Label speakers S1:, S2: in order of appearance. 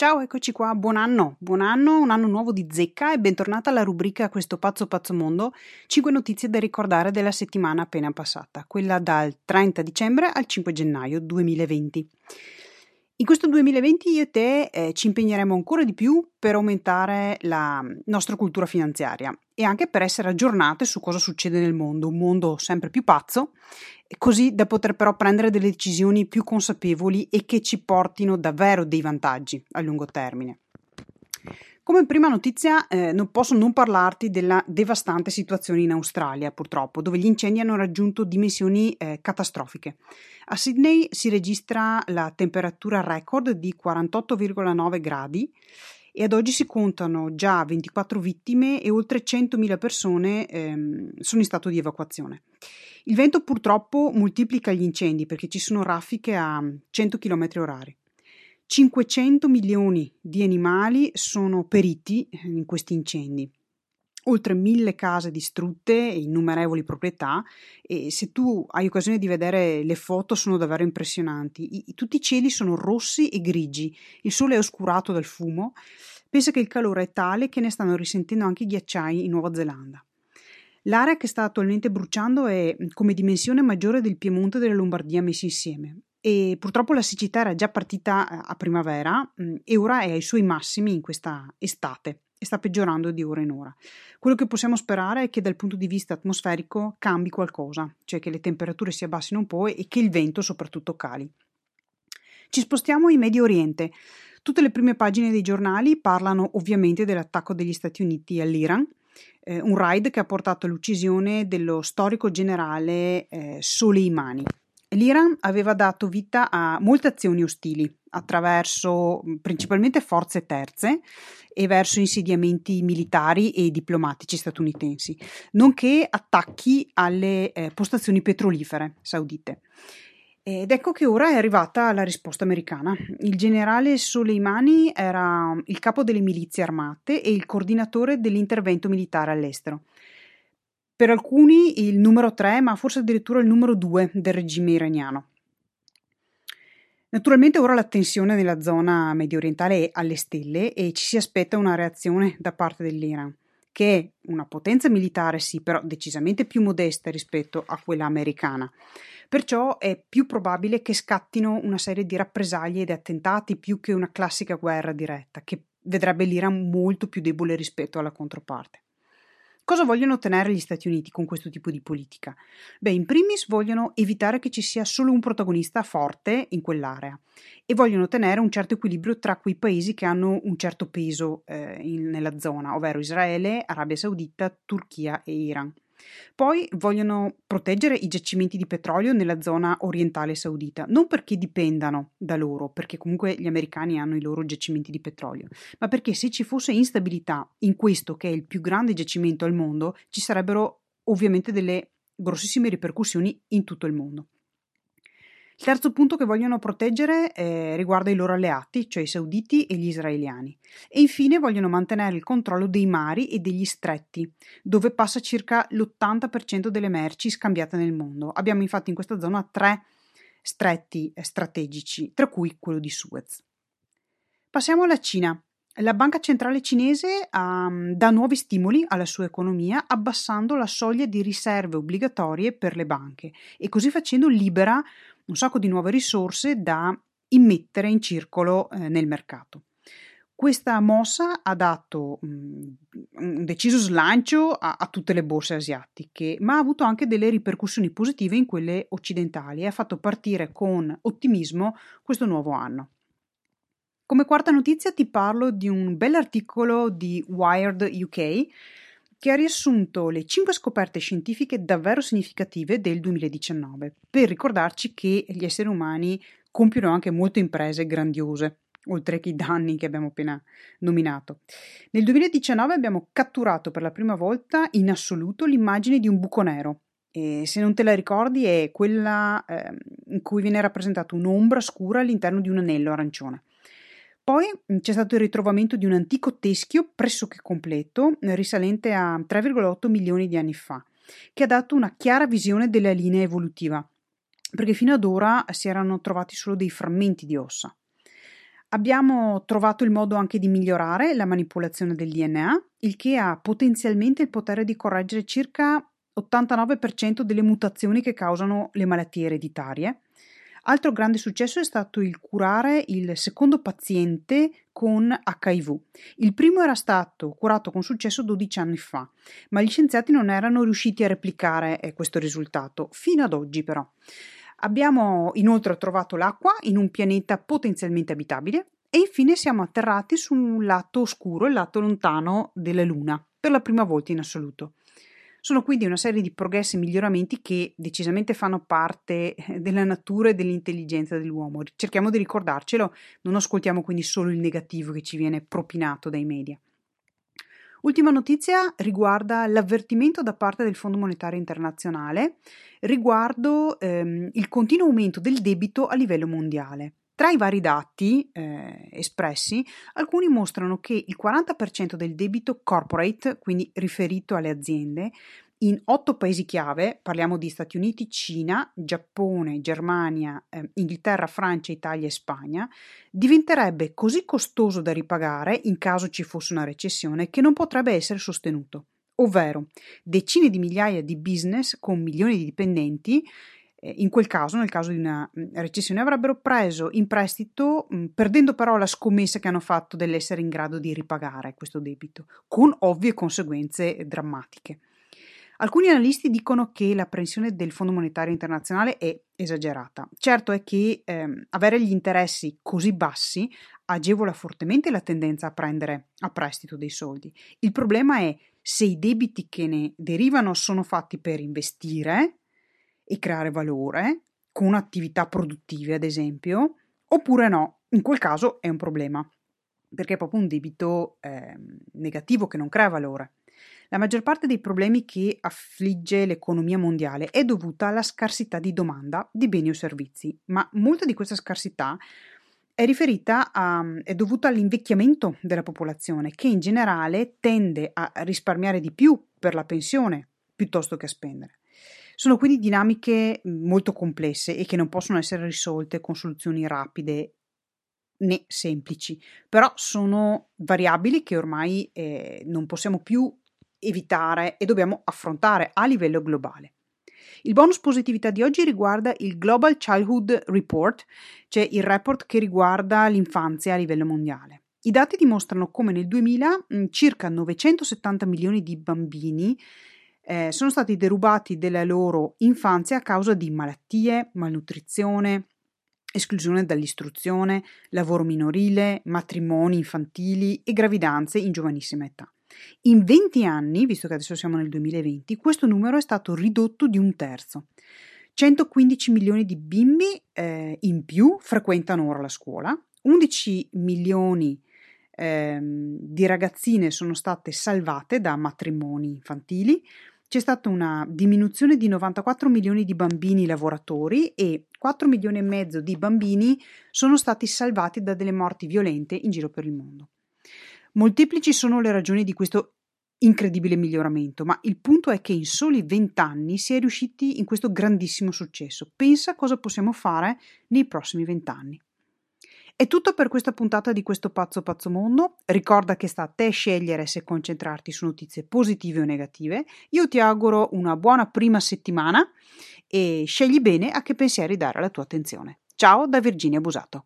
S1: Ciao, eccoci qua, buon anno, buon anno, un anno nuovo di zecca e bentornata alla rubrica Questo pazzo pazzo mondo, 5 notizie da ricordare della settimana appena passata, quella dal 30 dicembre al 5 gennaio 2020. In questo 2020 io e te eh, ci impegneremo ancora di più per aumentare la nostra cultura finanziaria e anche per essere aggiornate su cosa succede nel mondo, un mondo sempre più pazzo, così da poter però prendere delle decisioni più consapevoli e che ci portino davvero dei vantaggi a lungo termine. Come prima notizia eh, non posso non parlarti della devastante situazione in Australia, purtroppo, dove gli incendi hanno raggiunto dimensioni eh, catastrofiche. A Sydney si registra la temperatura record di 48,9 gradi e ad oggi si contano già 24 vittime e oltre 100.000 persone ehm, sono in stato di evacuazione. Il vento purtroppo moltiplica gli incendi perché ci sono raffiche a 100 km orari. 500 milioni di animali sono periti in questi incendi, oltre mille case distrutte e innumerevoli proprietà e se tu hai occasione di vedere le foto sono davvero impressionanti. I, tutti i cieli sono rossi e grigi, il sole è oscurato dal fumo, pensa che il calore è tale che ne stanno risentendo anche i ghiacciai in Nuova Zelanda. L'area che sta attualmente bruciando è come dimensione maggiore del Piemonte e della Lombardia messi insieme e purtroppo la siccità era già partita eh, a primavera mm, e ora è ai suoi massimi in questa estate e sta peggiorando di ora in ora. Quello che possiamo sperare è che dal punto di vista atmosferico cambi qualcosa, cioè che le temperature si abbassino un po' e che il vento soprattutto cali. Ci spostiamo in Medio Oriente. Tutte le prime pagine dei giornali parlano ovviamente dell'attacco degli Stati Uniti all'Iran, eh, un raid che ha portato all'uccisione dello storico generale eh, Soleimani. L'Iran aveva dato vita a molte azioni ostili attraverso principalmente forze terze e verso insediamenti militari e diplomatici statunitensi, nonché attacchi alle eh, postazioni petrolifere saudite. Ed ecco che ora è arrivata la risposta americana. Il generale Soleimani era il capo delle milizie armate e il coordinatore dell'intervento militare all'estero per alcuni il numero 3, ma forse addirittura il numero 2 del regime iraniano. Naturalmente ora la tensione nella zona medio orientale è alle stelle e ci si aspetta una reazione da parte dell'Iran, che è una potenza militare sì, però decisamente più modesta rispetto a quella americana. Perciò è più probabile che scattino una serie di rappresaglie ed attentati più che una classica guerra diretta, che vedrebbe l'Iran molto più debole rispetto alla controparte. Cosa vogliono ottenere gli Stati Uniti con questo tipo di politica? Beh, in primis vogliono evitare che ci sia solo un protagonista forte in quell'area e vogliono ottenere un certo equilibrio tra quei paesi che hanno un certo peso eh, in, nella zona, ovvero Israele, Arabia Saudita, Turchia e Iran. Poi vogliono proteggere i giacimenti di petrolio nella zona orientale saudita, non perché dipendano da loro, perché comunque gli americani hanno i loro giacimenti di petrolio, ma perché se ci fosse instabilità in questo che è il più grande giacimento al mondo, ci sarebbero ovviamente delle grossissime ripercussioni in tutto il mondo. Il terzo punto che vogliono proteggere eh, riguarda i loro alleati, cioè i sauditi e gli israeliani. E infine vogliono mantenere il controllo dei mari e degli stretti, dove passa circa l'80% delle merci scambiate nel mondo. Abbiamo infatti in questa zona tre stretti eh, strategici, tra cui quello di Suez. Passiamo alla Cina. La banca centrale cinese um, dà nuovi stimoli alla sua economia abbassando la soglia di riserve obbligatorie per le banche e così facendo libera un sacco di nuove risorse da immettere in circolo eh, nel mercato. Questa mossa ha dato mh, un deciso slancio a, a, tutte le borse asiatiche, ma ha avuto anche delle ripercussioni positive in quelle occidentali e ha fatto partire con ottimismo questo nuovo anno. Come quarta notizia ti parlo di un bell'articolo di Wired UK che ha riassunto le 5 scoperte scientifiche davvero significative del 2019, per ricordarci che gli esseri umani compiono anche molte imprese grandiose, oltre che i danni che abbiamo appena nominato. Nel 2019 abbiamo catturato per la prima volta in assoluto l'immagine di un buco nero. E se non te la ricordi, è quella eh, in cui viene rappresentata un'ombra scura all'interno di un anello arancione. Poi c'è stato il ritrovamento di un antico teschio pressoché completo, risalente a 3,8 milioni di anni fa, che ha dato una chiara visione della linea evolutiva, perché fino ad ora si erano trovati solo dei frammenti di ossa. Abbiamo trovato il modo anche di migliorare la manipolazione del DNA, il che ha potenzialmente il potere di correggere circa 89% delle mutazioni che causano le malattie ereditarie. Altro grande successo è stato il curare il secondo paziente con HIV. Il primo era stato curato con successo 12 anni fa, ma gli scienziati non erano riusciti a replicare eh, questo risultato, fino ad oggi però. Abbiamo inoltre trovato l'acqua in un pianeta potenzialmente abitabile e infine siamo atterrati su un lato oscuro, il lato lontano della Luna, per la prima volta in assoluto. Sono quindi una serie di progressi e miglioramenti che decisamente fanno parte eh, della natura e dell'intelligenza dell'uomo. Cerchiamo di ricordarcelo, non ascoltiamo quindi solo il negativo che ci viene propinato dai media. Ultima notizia riguarda l'avvertimento da parte del Fondo Monetario Internazionale riguardo ehm, il continuo aumento del debito a livello mondiale. Tra i vari dati eh, espressi, alcuni mostrano che il 40% del debito corporate, quindi riferito alle aziende, in otto paesi chiave, parliamo di Stati Uniti, Cina, Giappone, Germania, eh, Inghilterra, Francia, Italia e Spagna, diventerebbe così costoso da ripagare in caso ci fosse una recessione che non potrebbe essere sostenuto. Ovvero, decine di migliaia di business con milioni di dipendenti in quel caso, nel caso di una mm, recessione, avrebbero preso in prestito, mm, perdendo però la scommessa che hanno fatto dell'essere in grado di ripagare questo debito, con ovvie conseguenze drammatiche. Alcuni analisti dicono che la pressione del Fondo Monetario Internazionale è esagerata. Certo è che ehm, avere gli interessi così bassi agevola fortemente la tendenza a prendere a prestito dei soldi. Il problema è se i debiti che ne derivano sono fatti per investire e creare valore con attività produttive, ad esempio, oppure no. In quel caso è un problema, perché è proprio un debito eh, negativo che non crea valore. La maggior parte dei problemi che affligge l'economia mondiale è dovuta alla scarsità di domanda di beni o servizi, ma molta di questa scarsità è riferita a, è dovuta all'invecchiamento della popolazione che in generale tende a risparmiare di più per la pensione piuttosto che a spendere. Sono quindi dinamiche mhmm, molto complesse e che non possono essere risolte con soluzioni rapide né semplici, però sono variabili che ormai eh, non possiamo più evitare e dobbiamo affrontare a livello globale. Il bonus positività di oggi riguarda il Global Childhood Report, cioè il report che riguarda l'infanzia a livello mondiale. I dati dimostrano come nel 2000 mhmm, circa 970 milioni di bambini eh, sono stati derubati della loro infanzia a causa di malattie, malnutrizione, esclusione dall'istruzione, lavoro minorile, matrimoni infantili e gravidanze in giovanissima età. In 20 anni, visto che adesso siamo nel 2020, questo numero è stato ridotto di un terzo. 115 milioni di bimbi eh, in più frequentano ora la scuola, 11 milioni ehm, di ragazzine sono state salvate da matrimoni infantili, c'è stata una diminuzione di 94 milioni di bambini lavoratori e 4 milioni e mezzo di bambini sono stati salvati da delle morti violente in giro per il mondo. Molteplici sono le ragioni di questo incredibile miglioramento, ma il punto è che in soli 20 anni si è riusciti in questo grandissimo successo. Pensa cosa possiamo fare nei prossimi 20 anni. È tutto per questa puntata di questo pazzo pazzo mondo. Ricorda che sta a te scegliere se concentrarti su notizie positive o negative. Io ti auguro una buona prima settimana e scegli bene a che pensieri dare la tua attenzione. Ciao da Virginia Busato.